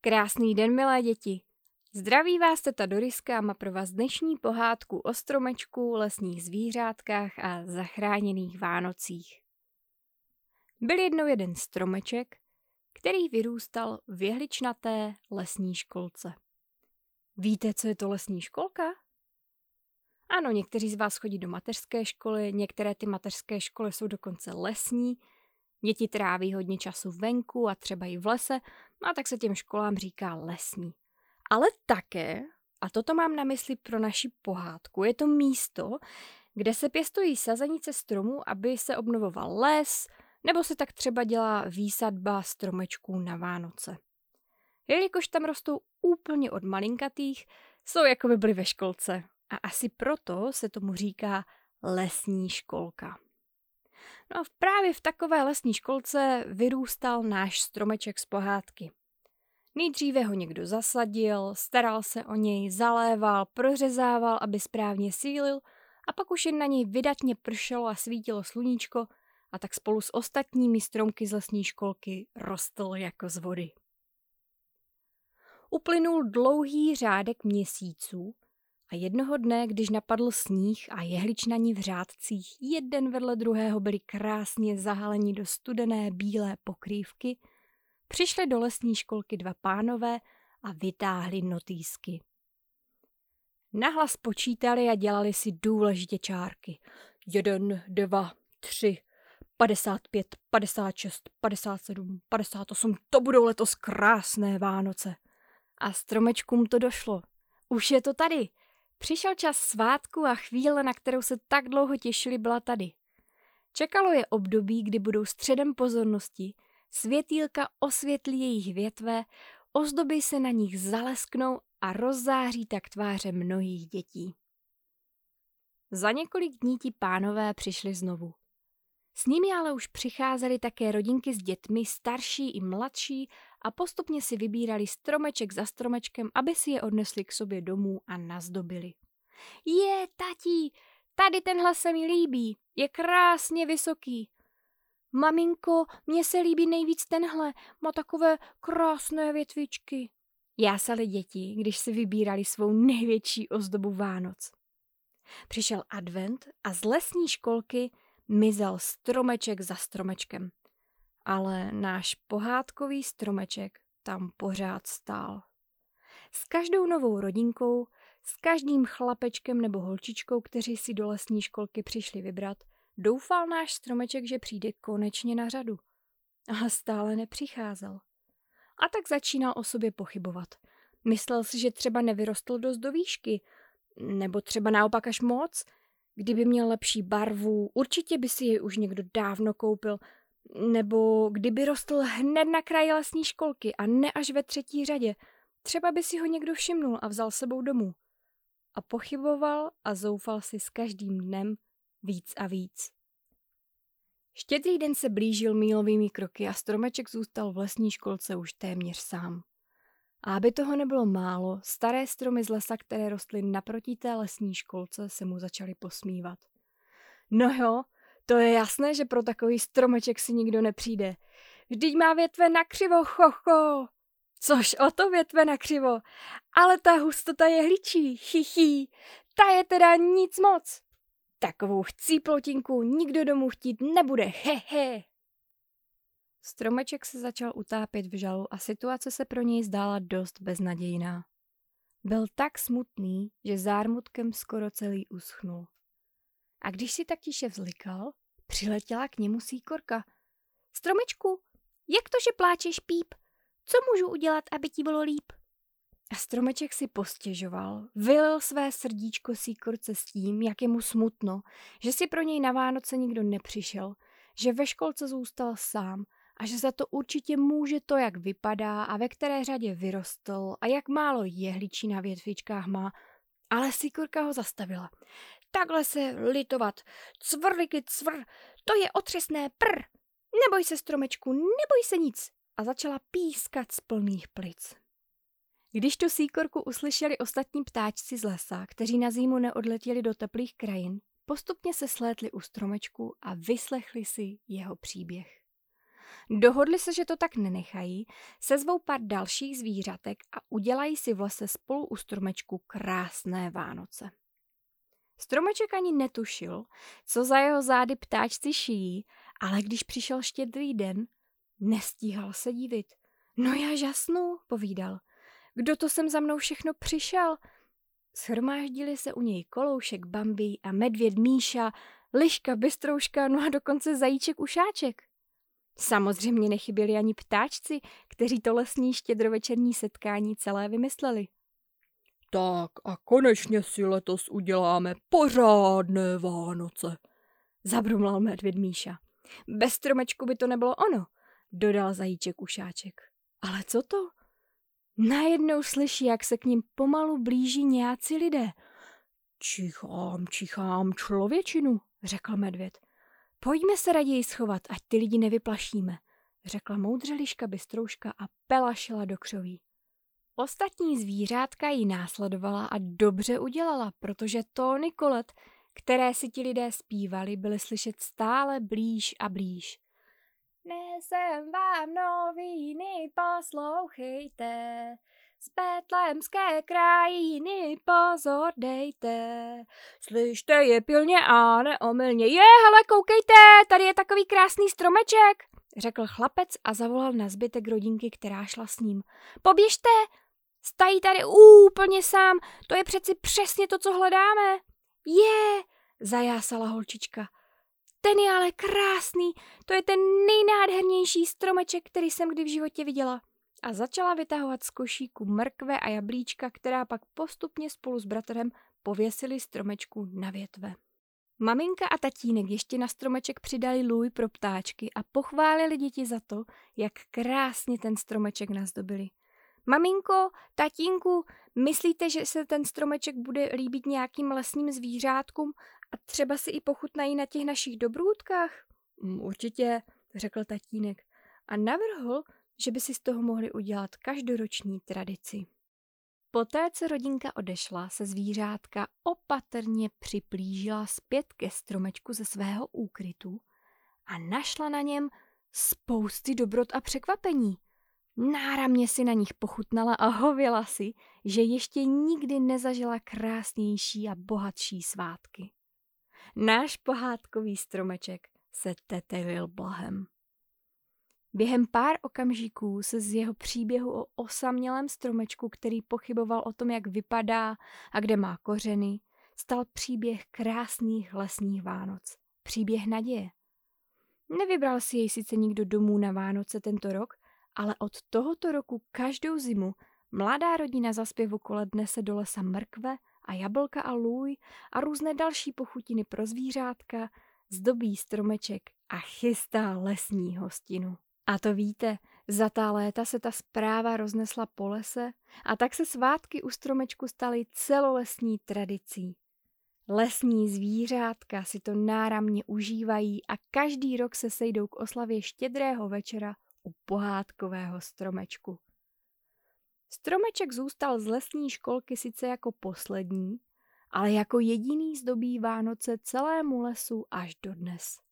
Krásný den, milé děti. Zdraví vás teta Doriska a má pro vás dnešní pohádku o stromečku, lesních zvířátkách a zachráněných Vánocích. Byl jednou jeden stromeček, který vyrůstal v jehličnaté lesní školce. Víte, co je to lesní školka? Ano, někteří z vás chodí do mateřské školy, některé ty mateřské školy jsou dokonce lesní, děti tráví hodně času venku a třeba i v lese, a tak se těm školám říká lesní. Ale také, a toto mám na mysli pro naši pohádku, je to místo, kde se pěstují sazenice stromů, aby se obnovoval les, nebo se tak třeba dělá výsadba stromečků na Vánoce. Jelikož tam rostou úplně od malinkatých, jsou jako by byly ve školce. A asi proto se tomu říká lesní školka. No a právě v takové lesní školce vyrůstal náš stromeček z pohádky. Nejdříve ho někdo zasadil, staral se o něj, zaléval, prořezával, aby správně sílil a pak už jen na něj vydatně pršelo a svítilo sluníčko a tak spolu s ostatními stromky z lesní školky rostl jako z vody. Uplynul dlouhý řádek měsíců a jednoho dne, když napadl sníh a jehličnani v řádcích jeden vedle druhého byli krásně zahaleni do studené bílé pokrývky, přišli do lesní školky dva pánové a vytáhli notýsky. Nahlas počítali a dělali si důležitě čárky. Jeden, dva, tři, 55, 56, 57, 58, to budou letos krásné Vánoce. A stromečkům to došlo. Už je to tady. Přišel čas svátku a chvíle, na kterou se tak dlouho těšili, byla tady. Čekalo je období, kdy budou středem pozornosti, světýlka osvětlí jejich větve, ozdoby se na nich zalesknou a rozzáří tak tváře mnohých dětí. Za několik dní ti pánové přišli znovu. S nimi ale už přicházely také rodinky s dětmi, starší i mladší, a postupně si vybírali stromeček za stromečkem, aby si je odnesli k sobě domů a nazdobili. Je, tati, tady tenhle se mi líbí, je krásně vysoký. Maminko, mně se líbí nejvíc tenhle, má takové krásné větvičky. Jásali děti, když si vybírali svou největší ozdobu Vánoc. Přišel advent a z lesní školky mizel stromeček za stromečkem ale náš pohádkový stromeček tam pořád stál. S každou novou rodinkou, s každým chlapečkem nebo holčičkou, kteří si do lesní školky přišli vybrat, doufal náš stromeček, že přijde konečně na řadu. A stále nepřicházel. A tak začínal o sobě pochybovat. Myslel si, že třeba nevyrostl dost do výšky, nebo třeba naopak až moc. Kdyby měl lepší barvu, určitě by si jej už někdo dávno koupil nebo kdyby rostl hned na kraji lesní školky a ne až ve třetí řadě, třeba by si ho někdo všimnul a vzal sebou domů. A pochyboval a zoufal si s každým dnem víc a víc. Štědrý den se blížil mílovými kroky a stromeček zůstal v lesní školce už téměř sám. A aby toho nebylo málo, staré stromy z lesa, které rostly naproti té lesní školce, se mu začaly posmívat. No jo, to je jasné, že pro takový stromeček si nikdo nepřijde. Vždyť má větve na křivo, chocho. Což o to větve na křivo. Ale ta hustota je hličí, chichí. Ta je teda nic moc. Takovou chcíplotinku nikdo domů chtít nebude, hehe. Stromeček se začal utápět v žalu a situace se pro něj zdála dost beznadějná. Byl tak smutný, že zármutkem skoro celý uschnul. A když si tak tiše vzlikal, přiletěla k němu síkorka. Stromečku, jak to, že pláčeš píp? Co můžu udělat, aby ti bylo líp? A stromeček si postěžoval, vylil své srdíčko síkorce s tím, jak je mu smutno, že si pro něj na Vánoce nikdo nepřišel, že ve školce zůstal sám a že za to určitě může to, jak vypadá a ve které řadě vyrostl a jak málo jehličí na větvičkách má. Ale síkorka ho zastavila. Takhle se litovat. Cvrliky cvr, to je otřesné pr. Neboj se stromečku, neboj se nic. A začala pískat z plných plic. Když tu síkorku uslyšeli ostatní ptáčci z lesa, kteří na zimu neodletěli do teplých krajin, postupně se slétli u stromečku a vyslechli si jeho příběh. Dohodli se, že to tak nenechají, sezvou pár dalších zvířatek a udělají si v lese spolu u stromečku krásné Vánoce. Stromeček ani netušil, co za jeho zády ptáčci šijí, ale když přišel štědrý den, nestíhal se divit. No já žasnu, povídal. Kdo to sem za mnou všechno přišel? Shromáždili se u něj koloušek Bambi a medvěd Míša, liška Bystrouška, no a dokonce zajíček Ušáček. Samozřejmě nechyběli ani ptáčci, kteří to lesní štědrovečerní setkání celé vymysleli. Tak a konečně si letos uděláme pořádné Vánoce, zabrumlal medvěd Míša. Bez stromečku by to nebylo ono, dodal zajíček Ušáček. Ale co to? Najednou slyší, jak se k ním pomalu blíží nějací lidé. Čichám, čichám člověčinu, řekl medvěd. Pojďme se raději schovat, ať ty lidi nevyplašíme, řekla moudře liška bystrouška a pelašila do křoví. Ostatní zvířátka ji následovala a dobře udělala, protože tóny kolet, které si ti lidé zpívali, byly slyšet stále blíž a blíž. Nesem vám noviny, poslouchejte, z Betlémské krajiny pozor dejte. Slyšte je pilně a neomylně. Je, hele, koukejte, tady je takový krásný stromeček, řekl chlapec a zavolal na zbytek rodinky, která šla s ním. Poběžte, stají tady úplně sám, to je přeci přesně to, co hledáme. Je, zajásala holčička. Ten je ale krásný, to je ten nejnádhernější stromeček, který jsem kdy v životě viděla. A začala vytahovat z košíku mrkve a jablíčka, která pak postupně spolu s bratrem pověsili stromečku na větve. Maminka a tatínek ještě na stromeček přidali lůj pro ptáčky a pochválili děti za to, jak krásně ten stromeček nazdobili. Maminko, tatínku, myslíte, že se ten stromeček bude líbit nějakým lesním zvířátkům a třeba si i pochutnají na těch našich dobrůdkách? Mm, určitě, řekl tatínek a navrhl, že by si z toho mohli udělat každoroční tradici. Poté, co rodinka odešla, se zvířátka opatrně připlížila zpět ke stromečku ze svého úkrytu a našla na něm spousty dobrot a překvapení. Náramně si na nich pochutnala a hověla si, že ještě nikdy nezažila krásnější a bohatší svátky. Náš pohádkový stromeček se tetelil blahem. Během pár okamžiků se z jeho příběhu o osamělém stromečku, který pochyboval o tom, jak vypadá a kde má kořeny, stal příběh krásných lesních Vánoc. Příběh naděje. Nevybral si jej sice nikdo domů na Vánoce tento rok, ale od tohoto roku každou zimu mladá rodina za zpěvu koledne se do lesa mrkve a jablka a lůj a různé další pochutiny pro zvířátka, zdobí stromeček a chystá lesní hostinu. A to víte, za ta léta se ta zpráva roznesla po lese a tak se svátky u stromečku staly celolesní tradicí. Lesní zvířátka si to náramně užívají a každý rok se sejdou k oslavě štědrého večera u pohádkového stromečku. Stromeček zůstal z lesní školky sice jako poslední, ale jako jediný zdobí Vánoce celému lesu až dodnes.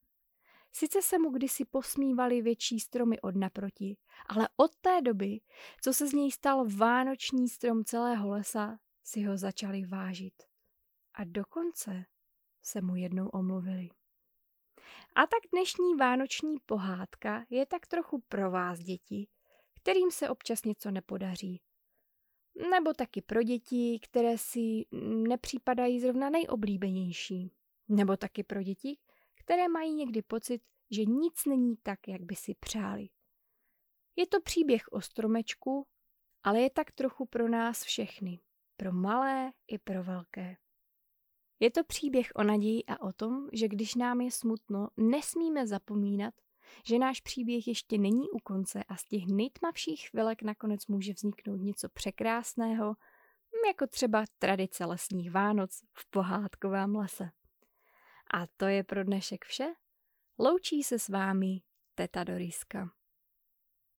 Sice se mu kdysi posmívali větší stromy od naproti, ale od té doby, co se z něj stal vánoční strom celého lesa, si ho začali vážit. A dokonce se mu jednou omluvili. A tak dnešní vánoční pohádka je tak trochu pro vás, děti, kterým se občas něco nepodaří. Nebo taky pro děti, které si nepřipadají zrovna nejoblíbenější. Nebo taky pro děti, které mají někdy pocit, že nic není tak, jak by si přáli. Je to příběh o stromečku, ale je tak trochu pro nás všechny, pro malé i pro velké. Je to příběh o naději a o tom, že když nám je smutno, nesmíme zapomínat, že náš příběh ještě není u konce a z těch nejtmavších chvilek nakonec může vzniknout něco překrásného, jako třeba tradice lesních Vánoc v pohádkovém lese. A to je pro dnešek vše. Loučí se s vámi teta Doriska.